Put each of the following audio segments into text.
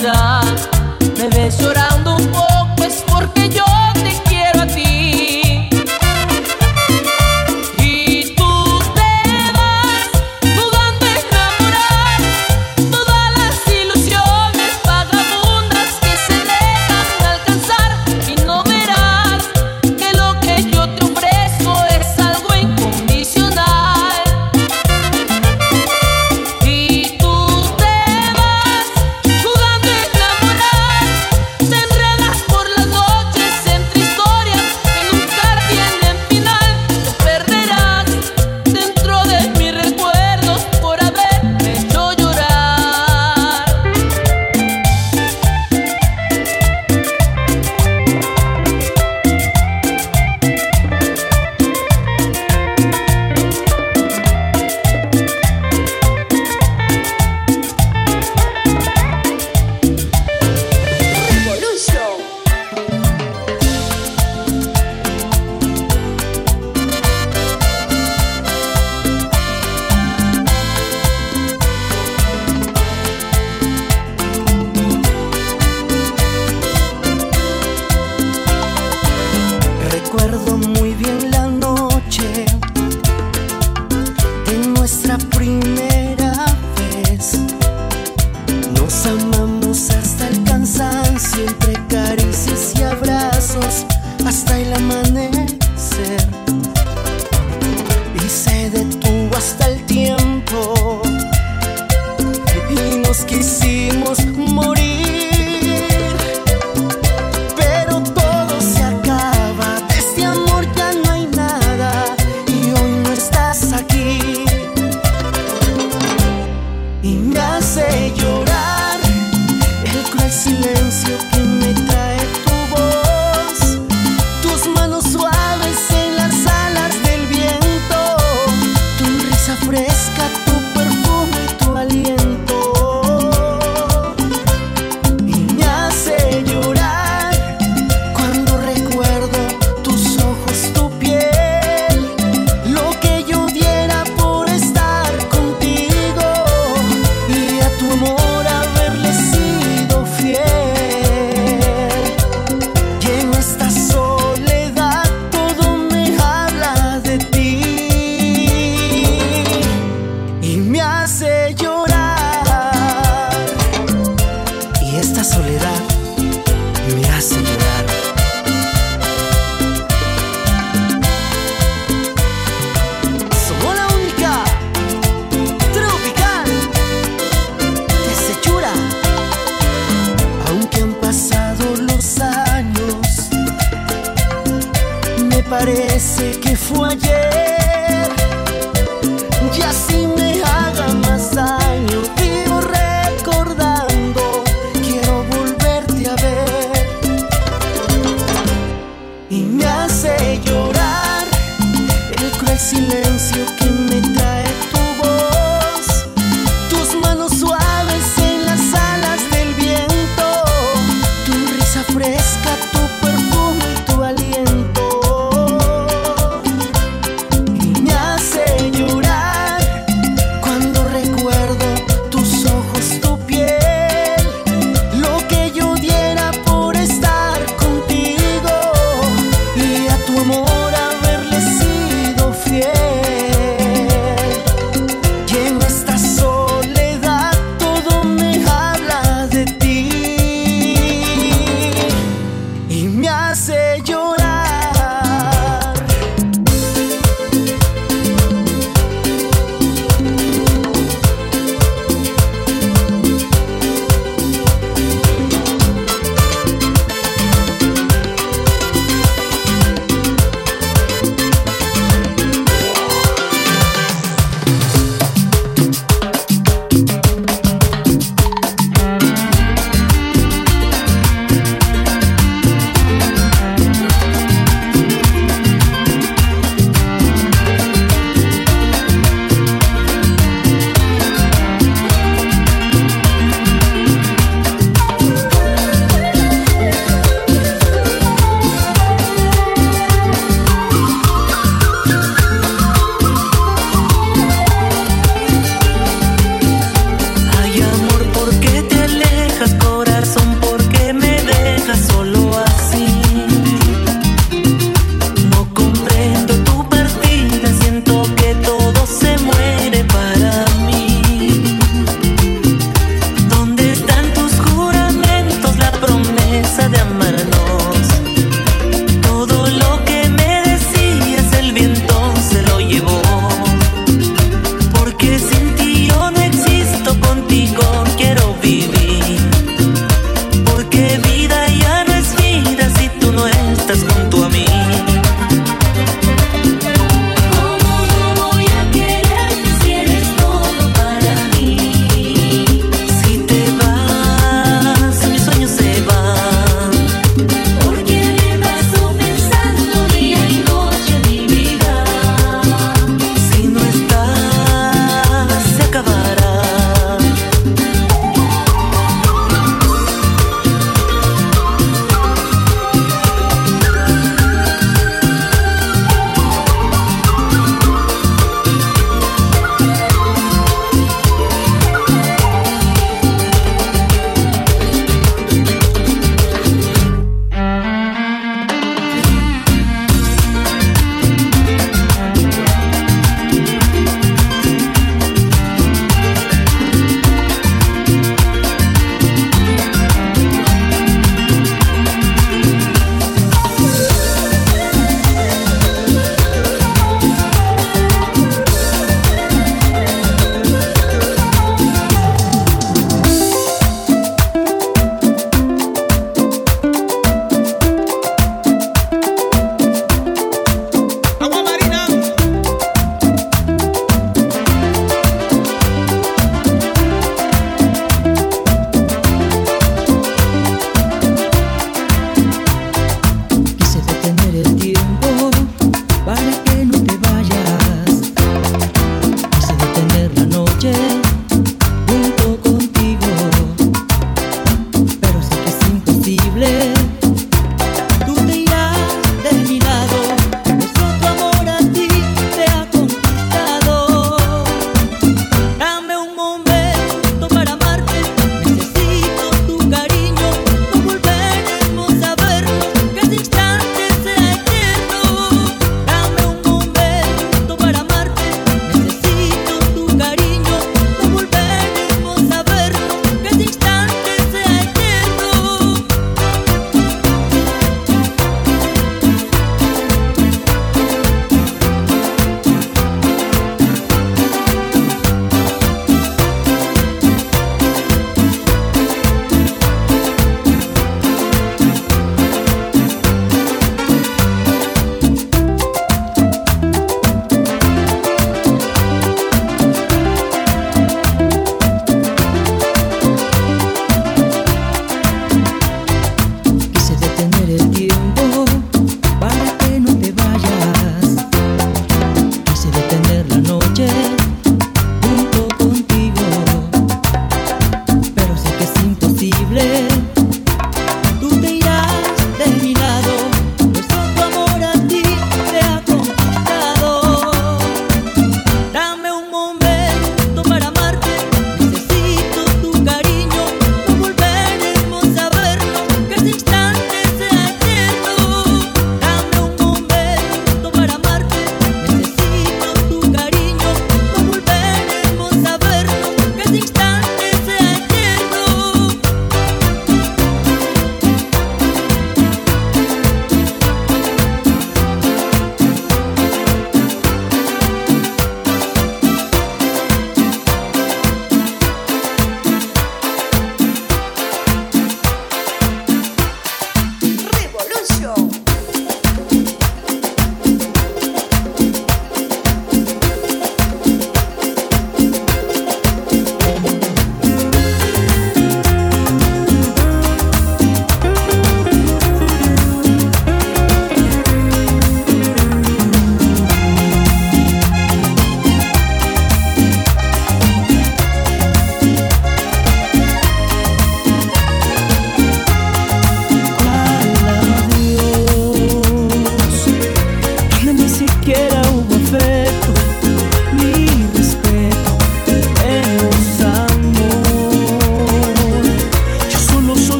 ciudad, me beso recuerdo muy bien la fue ayer. Y así me haga más daño, vivo recordando, quiero volverte a ver. Y me hace llorar el cruel silencio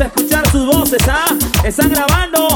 a escuchar sus voces, ¿ah? Están grabando